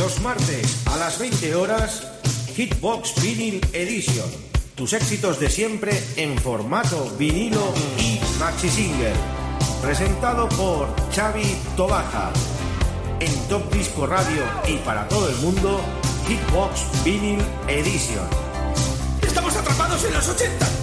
Los martes a las 20 horas, Hitbox Vinyl Edition. Tus éxitos de siempre en formato vinilo y maxi single. Presentado por Xavi Tobaja. En Top Disco Radio y para todo el mundo, Hitbox Vinyl Edition. ¡Estamos atrapados en los 80!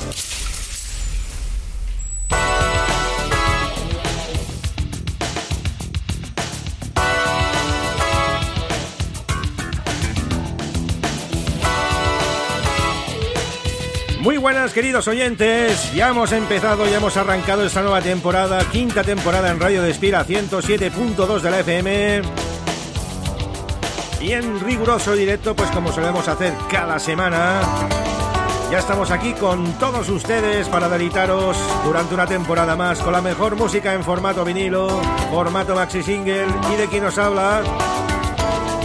Queridos oyentes, ya hemos empezado, ya hemos arrancado esta nueva temporada, quinta temporada en Radio Despira 107.2 de la FM. Y en riguroso directo, pues como solemos hacer cada semana, ya estamos aquí con todos ustedes para delitaros durante una temporada más con la mejor música en formato vinilo, formato maxi single y de quien nos habla.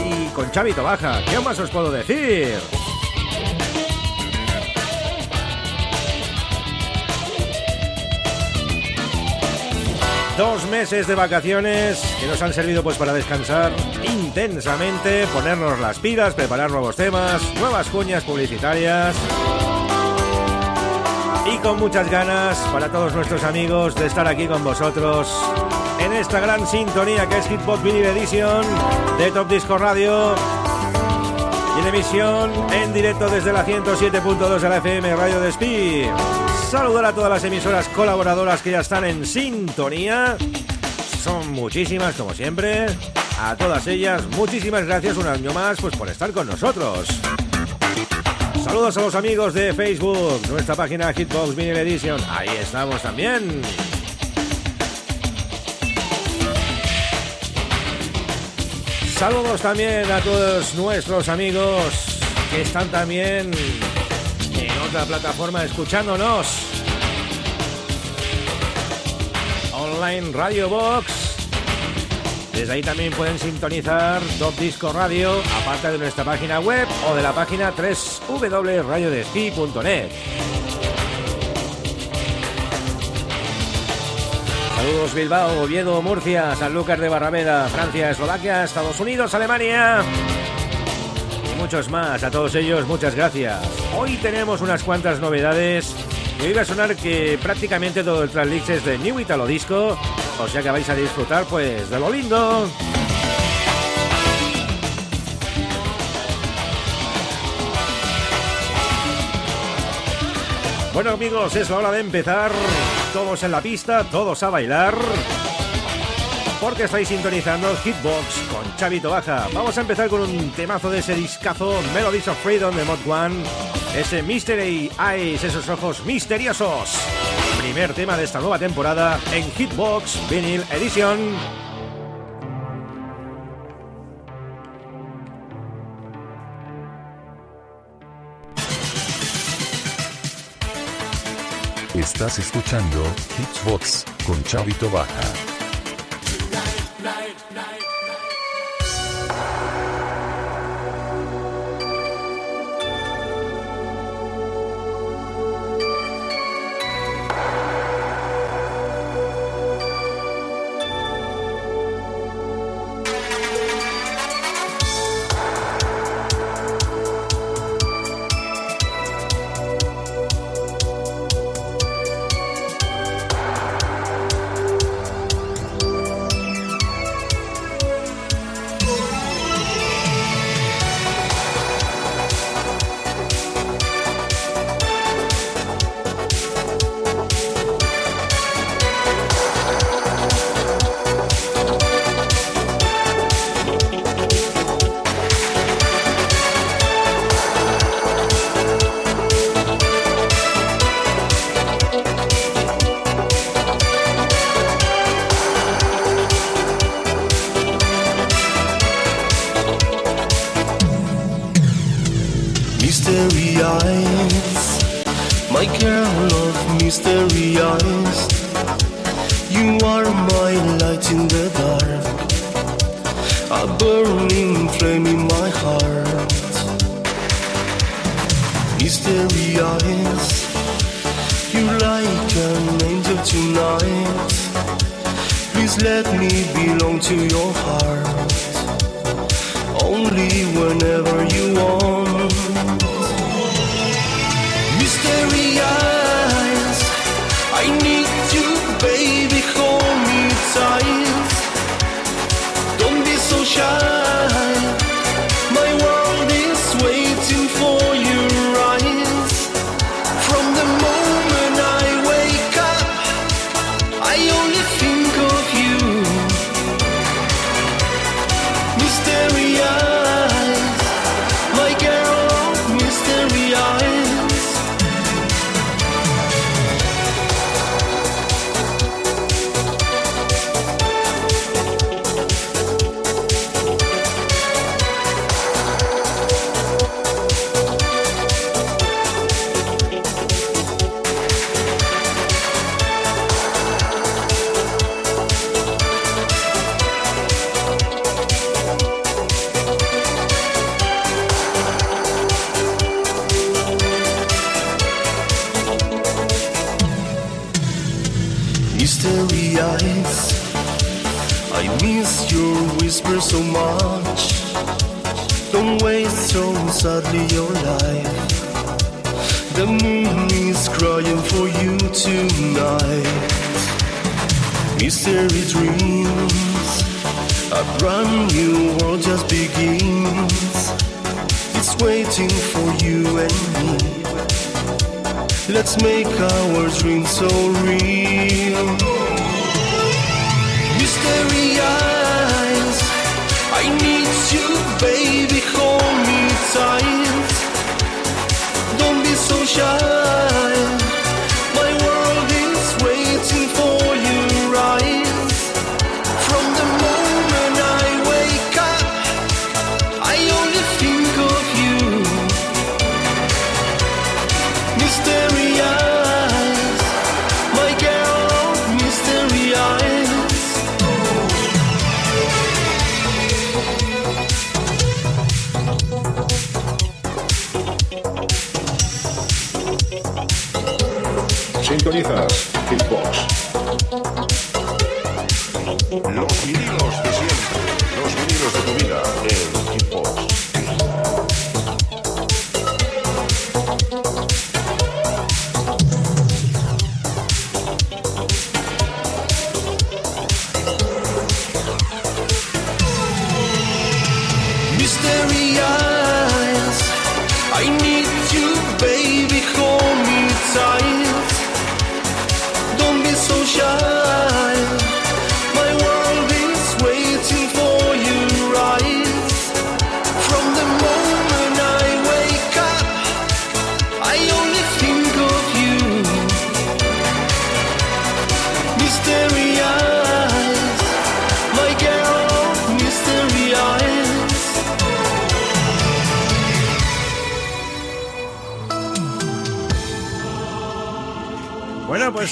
Y con Chavito Baja, ¿qué más os puedo decir? Dos meses de vacaciones que nos han servido pues para descansar intensamente, ponernos las pilas, preparar nuevos temas, nuevas cuñas publicitarias. Y con muchas ganas para todos nuestros amigos de estar aquí con vosotros en esta gran sintonía que es Hitbox Vinyl Edition de Top Disco Radio. Y en emisión en directo desde la 107.2 de la FM Radio Despí saludar a todas las emisoras colaboradoras que ya están en sintonía. Son muchísimas, como siempre. A todas ellas, muchísimas gracias un año más pues, por estar con nosotros. Saludos a los amigos de Facebook, nuestra página Hitbox Vinyl Edition. Ahí estamos también. Saludos también a todos nuestros amigos que están también otra plataforma escuchándonos. Online Radio Box. Desde ahí también pueden sintonizar Top Disco Radio, aparte de nuestra página web o de la página www.radiodespi.net. Saludos Bilbao, Oviedo, Murcia, Sanlúcar de Barrameda, Francia, Eslovaquia, Estados Unidos, Alemania muchos más. A todos ellos, muchas gracias. Hoy tenemos unas cuantas novedades. Y hoy va a sonar que prácticamente todo el tracklist es de New Italo Disco. O sea que vais a disfrutar pues de lo lindo. Bueno amigos, es la hora de empezar. Todos en la pista, todos a bailar porque estáis sintonizando Hitbox con Chavito Baja. Vamos a empezar con un temazo de ese discazo Melodies of Freedom de Mod One, ese Mystery Eyes, esos ojos misteriosos. Primer tema de esta nueva temporada en Hitbox Vinyl Edition. Estás escuchando Hitbox con Chavito Baja.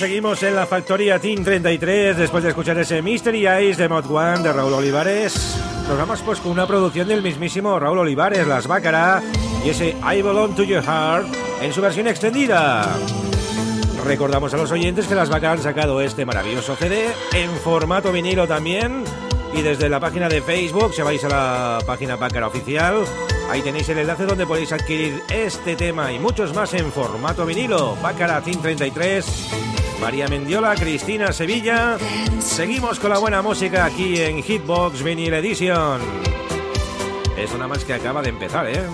Seguimos en la factoría Team 33 después de escuchar ese Mystery Eyes de Mod One de Raúl Olivares. Nos vamos pues con una producción del mismísimo Raúl Olivares, Las Bácara, y ese I Belong to Your Heart en su versión extendida. Recordamos a los oyentes que Las Bácara han sacado este maravilloso CD en formato vinilo también. Y desde la página de Facebook, si vais a la página Bácara oficial, ahí tenéis el enlace donde podéis adquirir este tema y muchos más en formato vinilo. Bácara Team 33 María Mendiola, Cristina Sevilla. Seguimos con la buena música aquí en Hitbox Vinyl Edition. Es una más que acaba de empezar, ¿eh?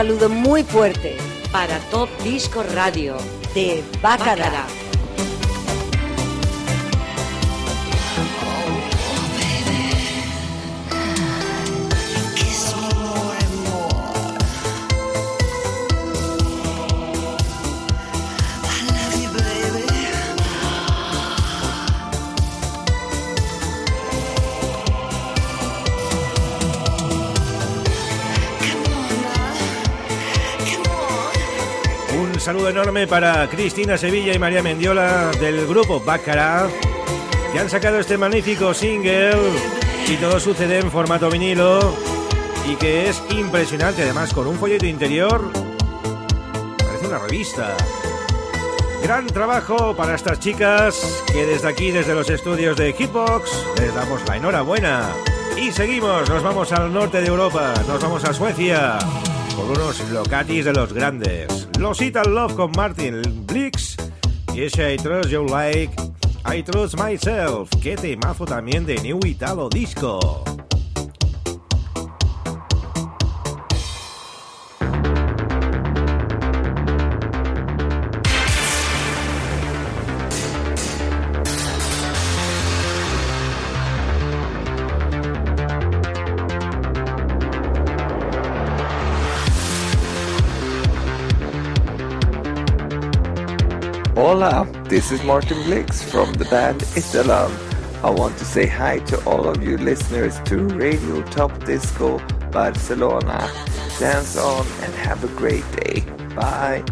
Saludo muy fuerte para Top Disco Radio de Bácara. Saludo enorme para Cristina Sevilla y María Mendiola del grupo Baccara, que han sacado este magnífico single y todo sucede en formato vinilo y que es impresionante además con un folleto interior. Parece una revista. Gran trabajo para estas chicas que desde aquí, desde los estudios de Hitbox, les damos la enhorabuena. Y seguimos, nos vamos al norte de Europa, nos vamos a Suecia con unos locatis de los grandes. Los Ital Love con Martin Blix y ese I Trust You Like, I Trust Myself, que temazo también de New Italo Disco. Hola, this is Martin Blix from the band Italam. I want to say hi to all of you listeners to Radio Top Disco Barcelona. Dance on and have a great day. Bye.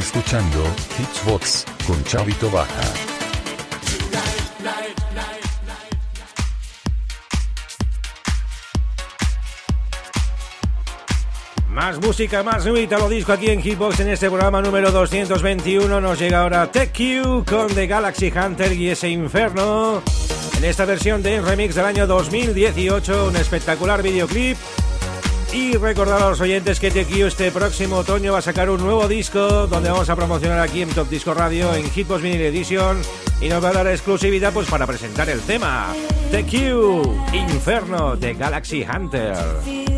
escuchando Hitsbox con Chavito Baja. Más música, más nuita, lo disco aquí en Hitbox en este programa número 221. Nos llega ahora Tech Q con The Galaxy Hunter y ese inferno. En esta versión de remix del año 2018, un espectacular videoclip y recordar a los oyentes que TQ este próximo otoño va a sacar un nuevo disco donde vamos a promocionar aquí en Top Disco Radio en Hitbox Mini Edition y nos va a dar exclusividad pues para presentar el tema TQ Inferno de Galaxy Hunter.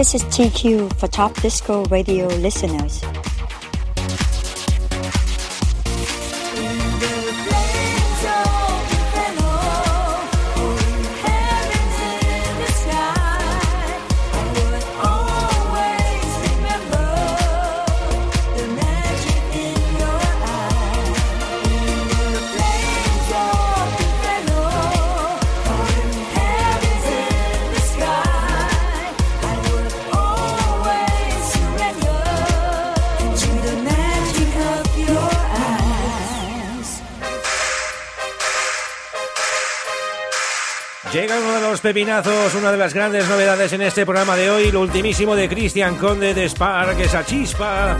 This is TQ for Top Disco Radio listeners. Los pepinazos, una de las grandes novedades en este programa de hoy, lo ultimísimo de Cristian Conde de Spark, esa chispa.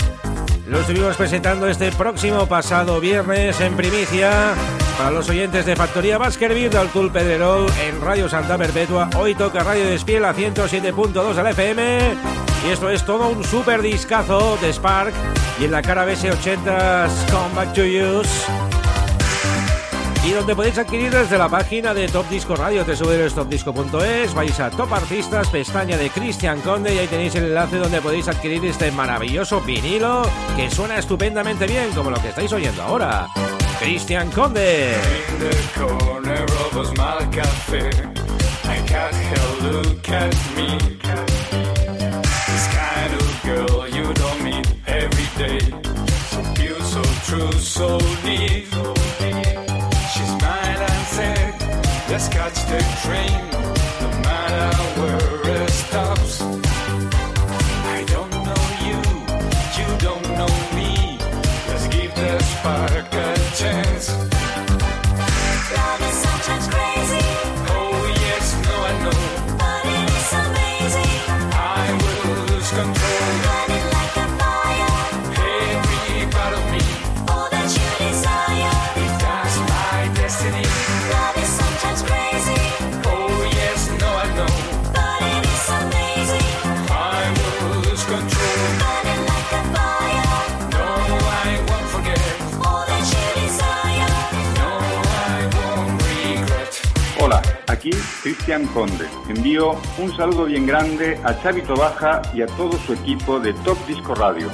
Lo estuvimos presentando este próximo pasado viernes en primicia para los oyentes de Factoría Baskerville del Tul Pedrerol en Radio Santa Perpetua. Hoy toca Radio Despiel a 107.2 al FM. Y esto es todo un super discazo de Spark. Y en la cara BS80's Come Back to Use y donde podéis adquirir desde la página de Top Disco Radio, www.topdisco.es, vais a Top Artistas, pestaña de Cristian Conde y ahí tenéis el enlace donde podéis adquirir este maravilloso vinilo que suena estupendamente bien, como lo que estáis oyendo ahora. Cristian Conde. In Conde. Envío un saludo bien grande a Chavito Baja y a todo su equipo de Top Disco Radio.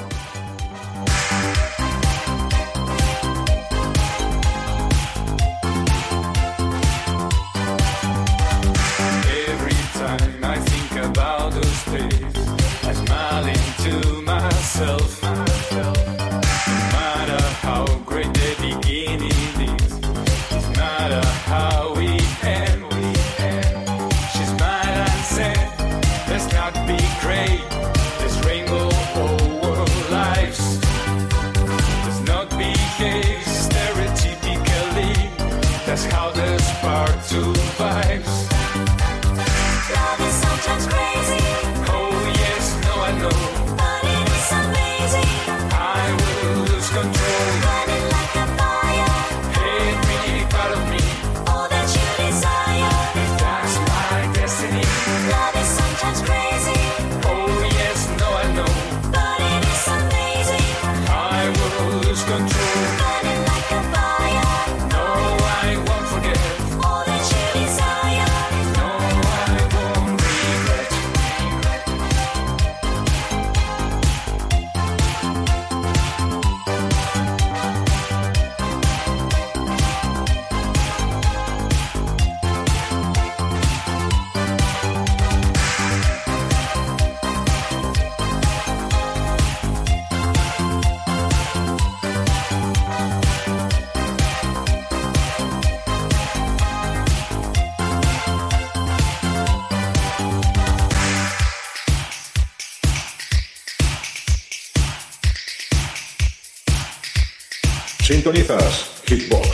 Sintonizas Hitbox.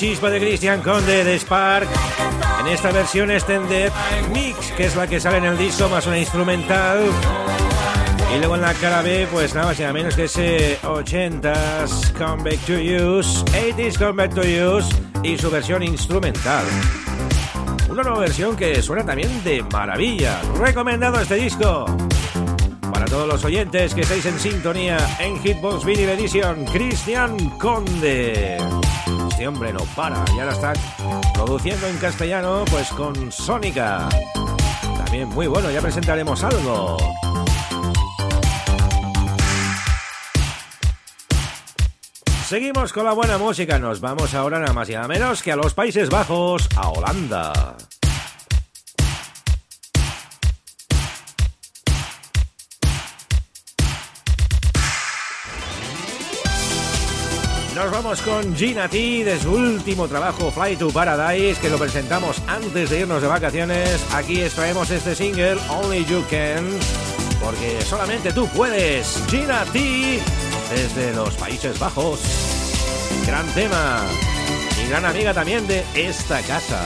Chispa de Christian Conde de Spark en esta versión extended mix, que es la que sale en el disco más una instrumental. Y luego en la cara B, pues nada más y nada menos que ese 80s Come Back to Use, 80s Come Back to Use y su versión instrumental. Una nueva versión que suena también de maravilla. Recomendado este disco. Para todos los oyentes que estáis en sintonía en Hitbox Vinyl Edition, Cristian Conde. Hombre no para y ahora está produciendo en castellano, pues con Sónica. También muy bueno, ya presentaremos algo. Seguimos con la buena música, nos vamos ahora nada más y nada menos que a los Países Bajos, a Holanda. Nos vamos con Gina T de su último trabajo Fly to Paradise que lo presentamos antes de irnos de vacaciones. Aquí extraemos este single Only You Can porque solamente tú puedes. Gina T desde los Países Bajos. Gran tema y gran amiga también de esta casa.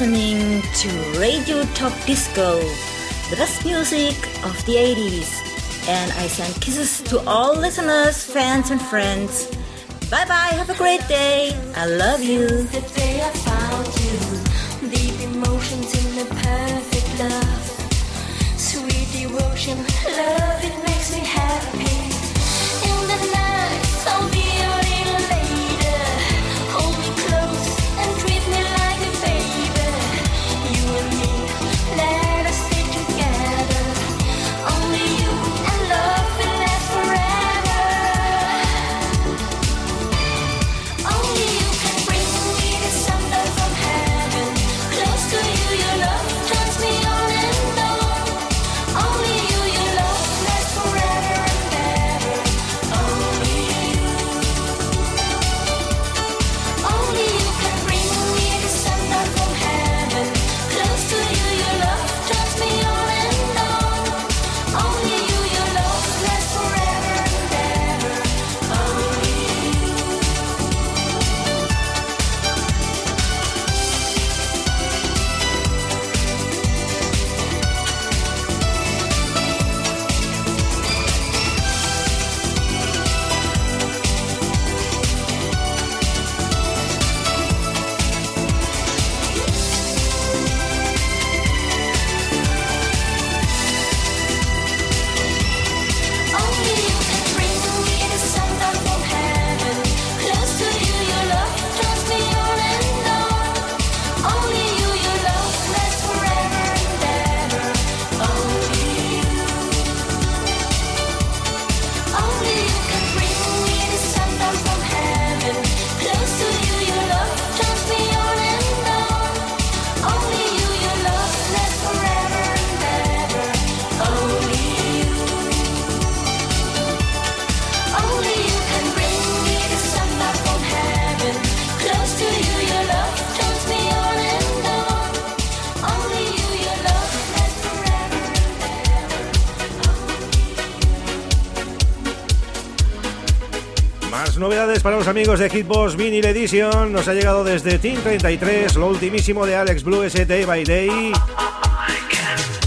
Listening to Radio Top Disco, the best music of the 80s. And I send kisses to all listeners, fans, and friends. Bye bye, have a great day. I love you. The day I found you, deep emotions in the perfect love, sweet devotion, love amigos de Hitbox Vinyl Edition. Nos ha llegado desde Team 33 lo ultimísimo de Alex Blue, ese Day by Day.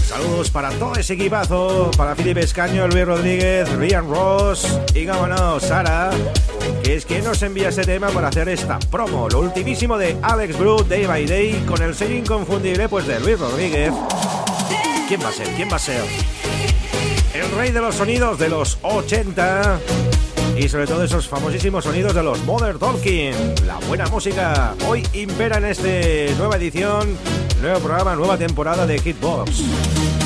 Saludos para todo ese equipazo, para Felipe Escaño, Luis Rodríguez, Rian Ross y, como Sara, que es quien nos envía ese tema para hacer esta promo. Lo ultimísimo de Alex Blue, Day by Day, con el sello inconfundible pues de Luis Rodríguez. ¿Quién va a ser? ¿Quién va a ser? El rey de los sonidos de los 80 y sobre todo esos famosísimos sonidos de los Mother Talking. La buena música hoy impera en esta nueva edición, nuevo programa, nueva temporada de Hitbox.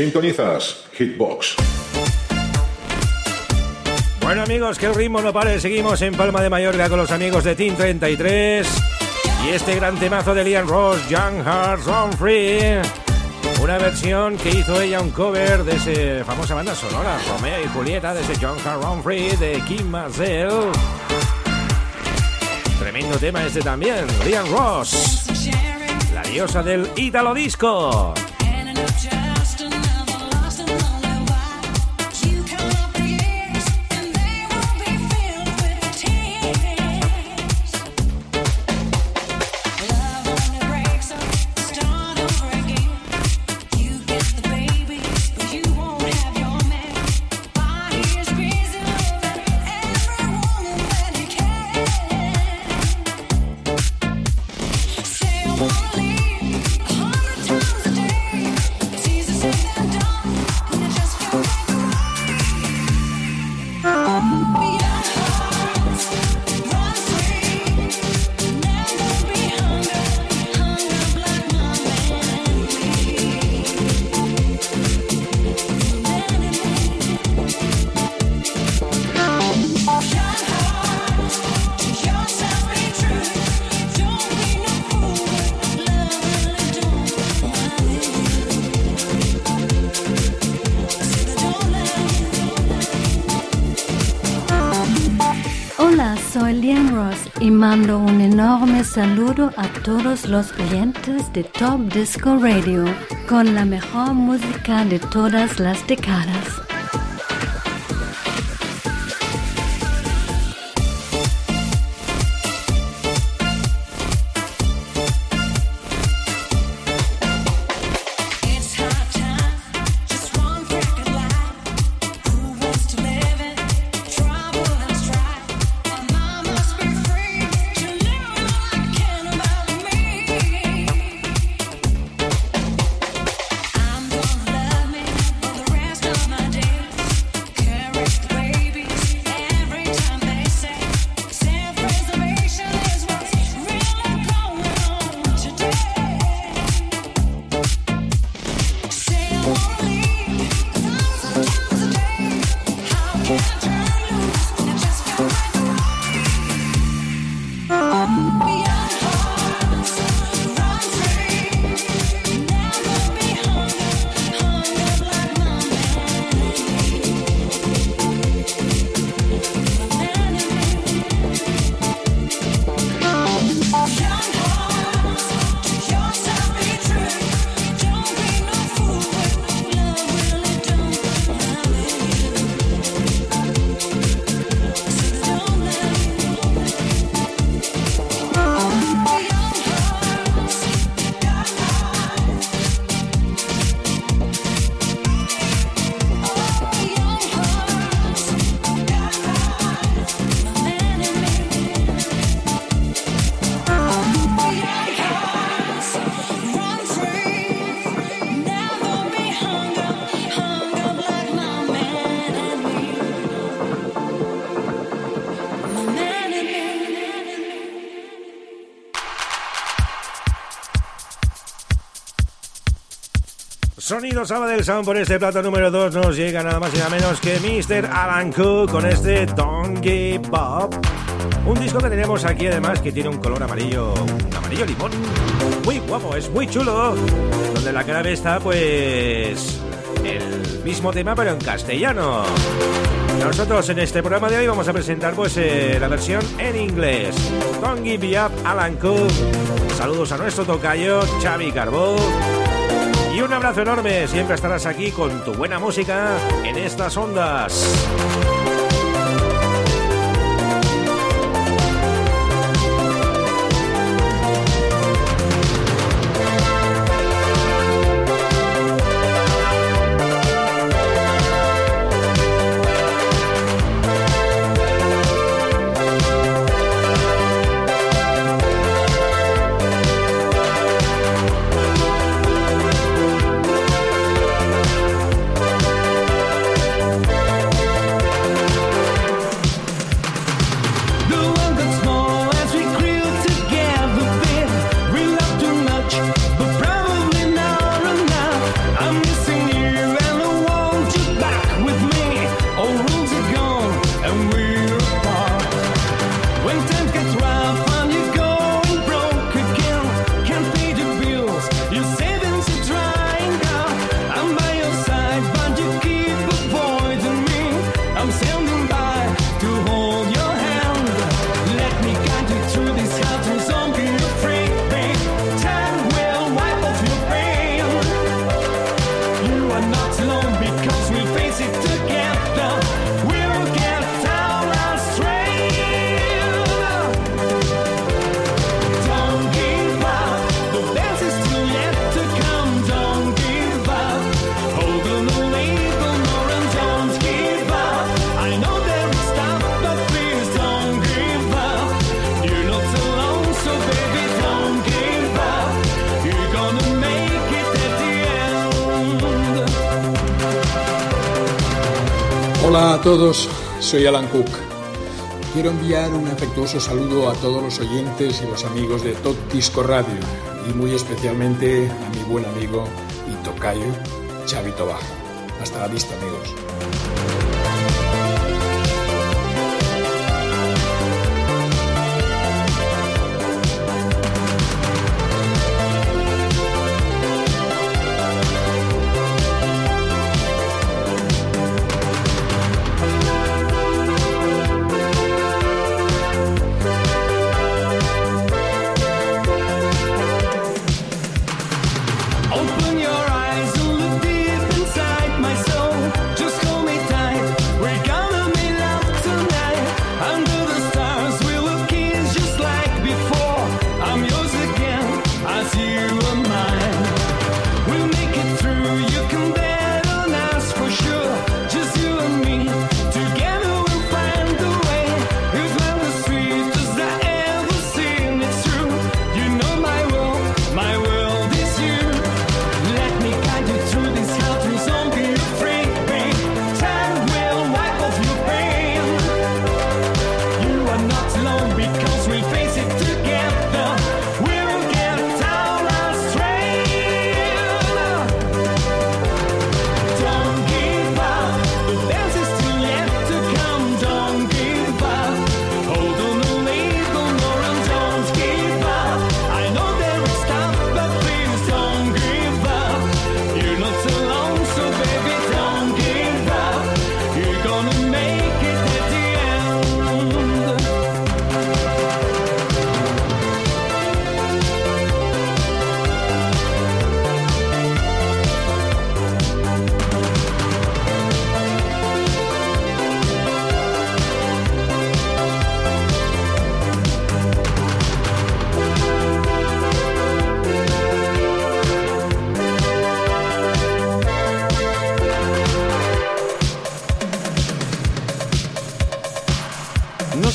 Sintonizas Hitbox. Bueno amigos, que el ritmo no pare, seguimos en Palma de Mallorca con los amigos de Team 33 y este gran temazo de Liam Ross, Young Hearts on Free, una versión que hizo ella un cover de esa famosa banda sonora, Romeo y Julieta, de ese Young Hearts Free de Kim Marcel. Tremendo tema este también, Liam Ross, la diosa del Italo Disco. Enorme saludo a todos los oyentes de Top Disco Radio con la mejor música de todas las décadas. Sonido del Sound por este plato número 2 nos llega nada más y nada menos que Mr. Alan Cook con este Give Up. Un disco que tenemos aquí además que tiene un color amarillo, un amarillo limón. Muy guapo, es muy chulo. Donde la cara está pues el mismo tema pero en castellano. Nosotros en este programa de hoy vamos a presentar pues eh, la versión en inglés. Give Up Alan Cook. Saludos a nuestro tocayo Xavi Carbó. Y un abrazo enorme, siempre estarás aquí con tu buena música en estas ondas. Todos, soy Alan Cook. Quiero enviar un afectuoso saludo a todos los oyentes y los amigos de Top Disco Radio y muy especialmente a mi buen amigo y tocayo, Chavito Baja. Hasta la vista, amigos.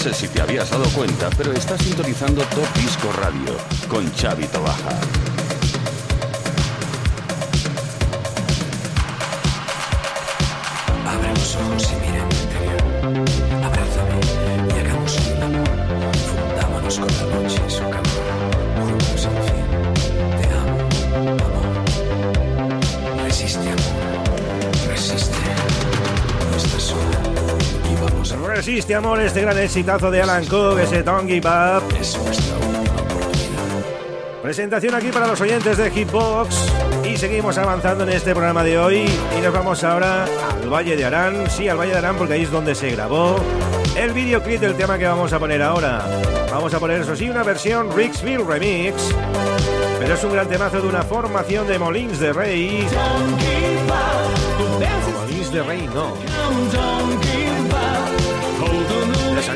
Sé si te habías dado cuenta, pero estás sintonizando Top Disco Radio con Chavito Baja. A Resiste amor, este gran exitazo de Alan Cook, ese Don't Give Up. Presentación aquí para los oyentes de Hitbox. Y seguimos avanzando en este programa de hoy. Y nos vamos ahora al Valle de Arán. Sí, al Valle de Arán, porque ahí es donde se grabó el videoclip del tema que vamos a poner ahora. Vamos a poner, eso sí, una versión Ricksville Remix. Pero es un gran temazo de una formación de Molins de Rey. Molins de Rey, no.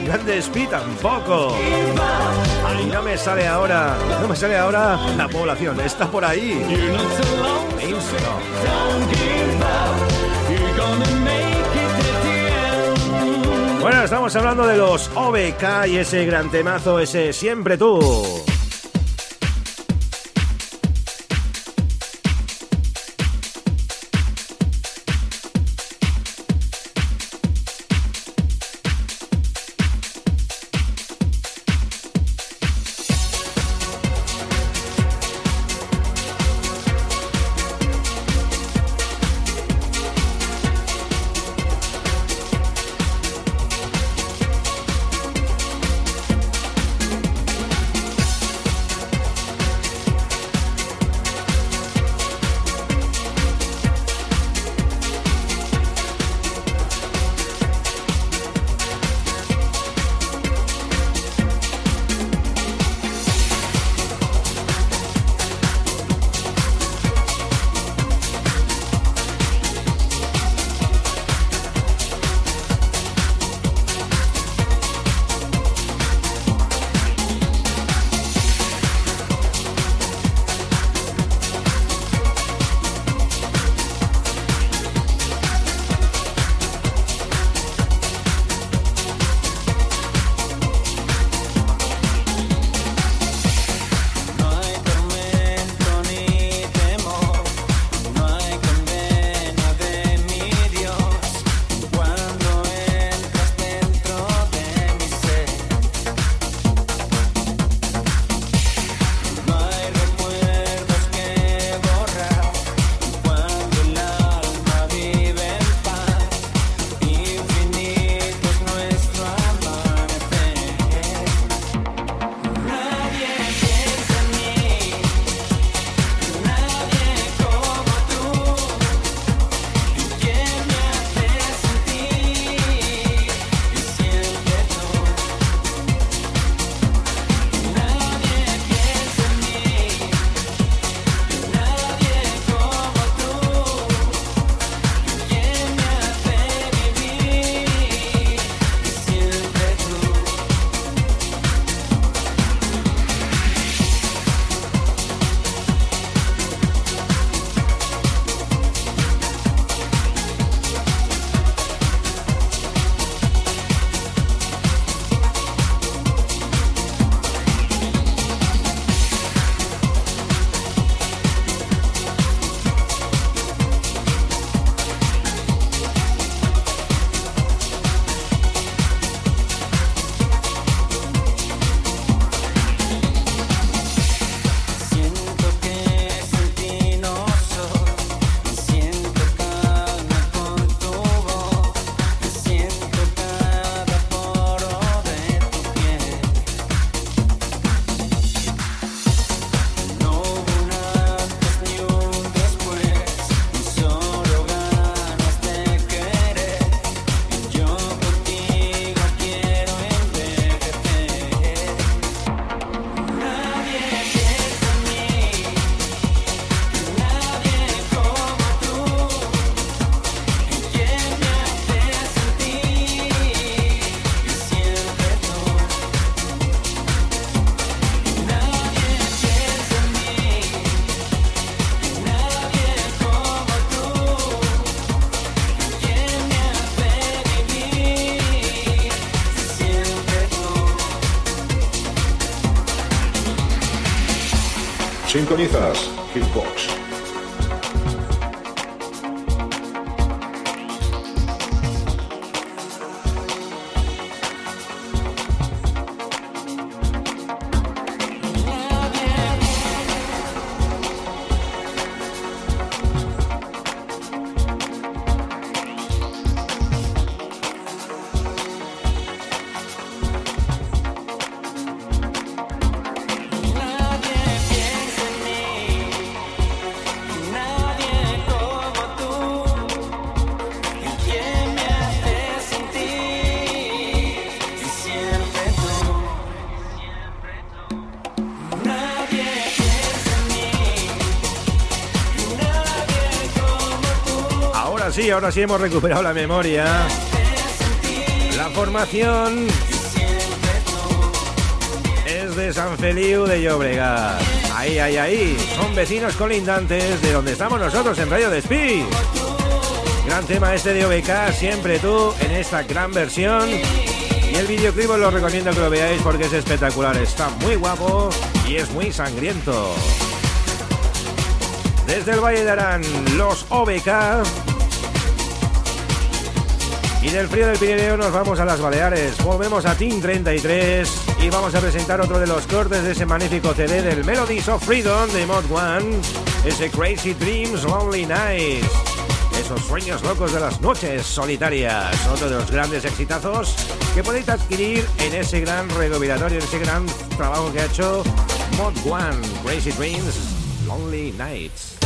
De San Juan de Espí tampoco. No me sale ahora, no me sale ahora la población, está por ahí. Bueno, estamos hablando de los OBK y ese gran temazo, ese Siempre tú. Sintonizas Hitbox. Ahora sí, hemos recuperado la memoria. La formación es de San Feliu de Llobregat. Ahí, ahí, ahí. Son vecinos colindantes de donde estamos nosotros en Radio Despí. Gran tema este de OBK, siempre tú, en esta gran versión. Y el videoclip os lo recomiendo que lo veáis porque es espectacular. Está muy guapo y es muy sangriento. Desde el Valle de Arán, los OBK. Y del frío del Pirineo nos vamos a las Baleares. Volvemos a Team 33 y vamos a presentar otro de los cortes de ese magnífico CD del Melodies of Freedom de Mod One. Ese Crazy Dreams Lonely Nights. Esos sueños locos de las noches solitarias. Otro de los grandes exitazos que podéis adquirir en ese gran recopilatorio, en ese gran trabajo que ha hecho Mod One. Crazy Dreams Lonely Nights.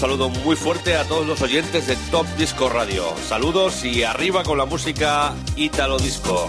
Saludo muy fuerte a todos los oyentes de Top Disco Radio. Saludos y arriba con la música Italo Disco.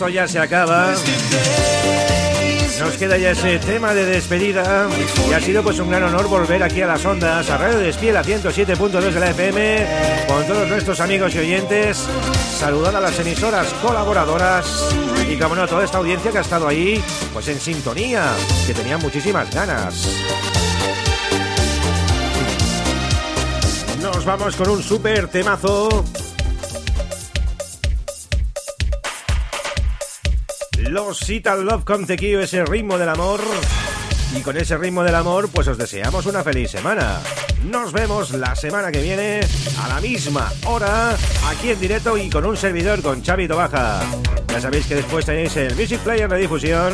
esto ya se acaba. Nos queda ya ese tema de despedida y ha sido pues un gran honor volver aquí a las ondas, a Radio Despiel a 107.2 de la FM, con todos nuestros amigos y oyentes, saludar a las emisoras colaboradoras y como no, toda esta audiencia que ha estado ahí, pues en sintonía, que tenía muchísimas ganas. Nos vamos con un super temazo. Los Ital Love con ese ritmo del amor. Y con ese ritmo del amor, pues os deseamos una feliz semana. Nos vemos la semana que viene a la misma hora, aquí en directo y con un servidor con Xavi Baja. Ya sabéis que después tenéis el Music Player de difusión.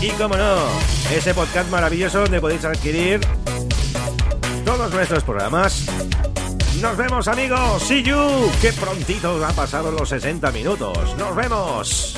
Y como no, ese podcast maravilloso donde podéis adquirir todos nuestros programas. Nos vemos amigos, see you. Qué prontito han pasado los 60 minutos. Nos vemos.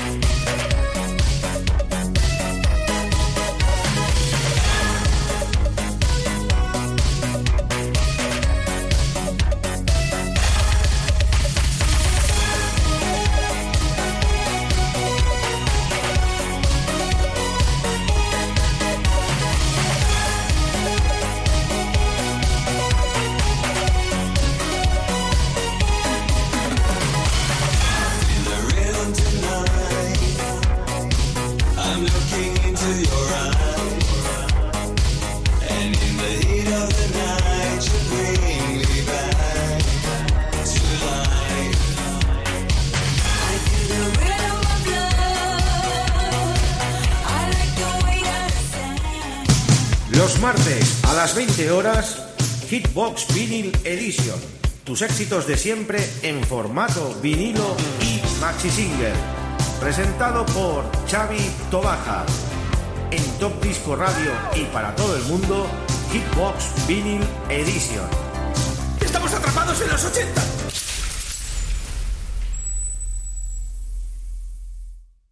De siempre en formato vinilo y maxi single. Presentado por Xavi Tobaja. En Top Disco Radio y para todo el mundo, Hitbox Vinyl Edition. ¡Estamos atrapados en los 80!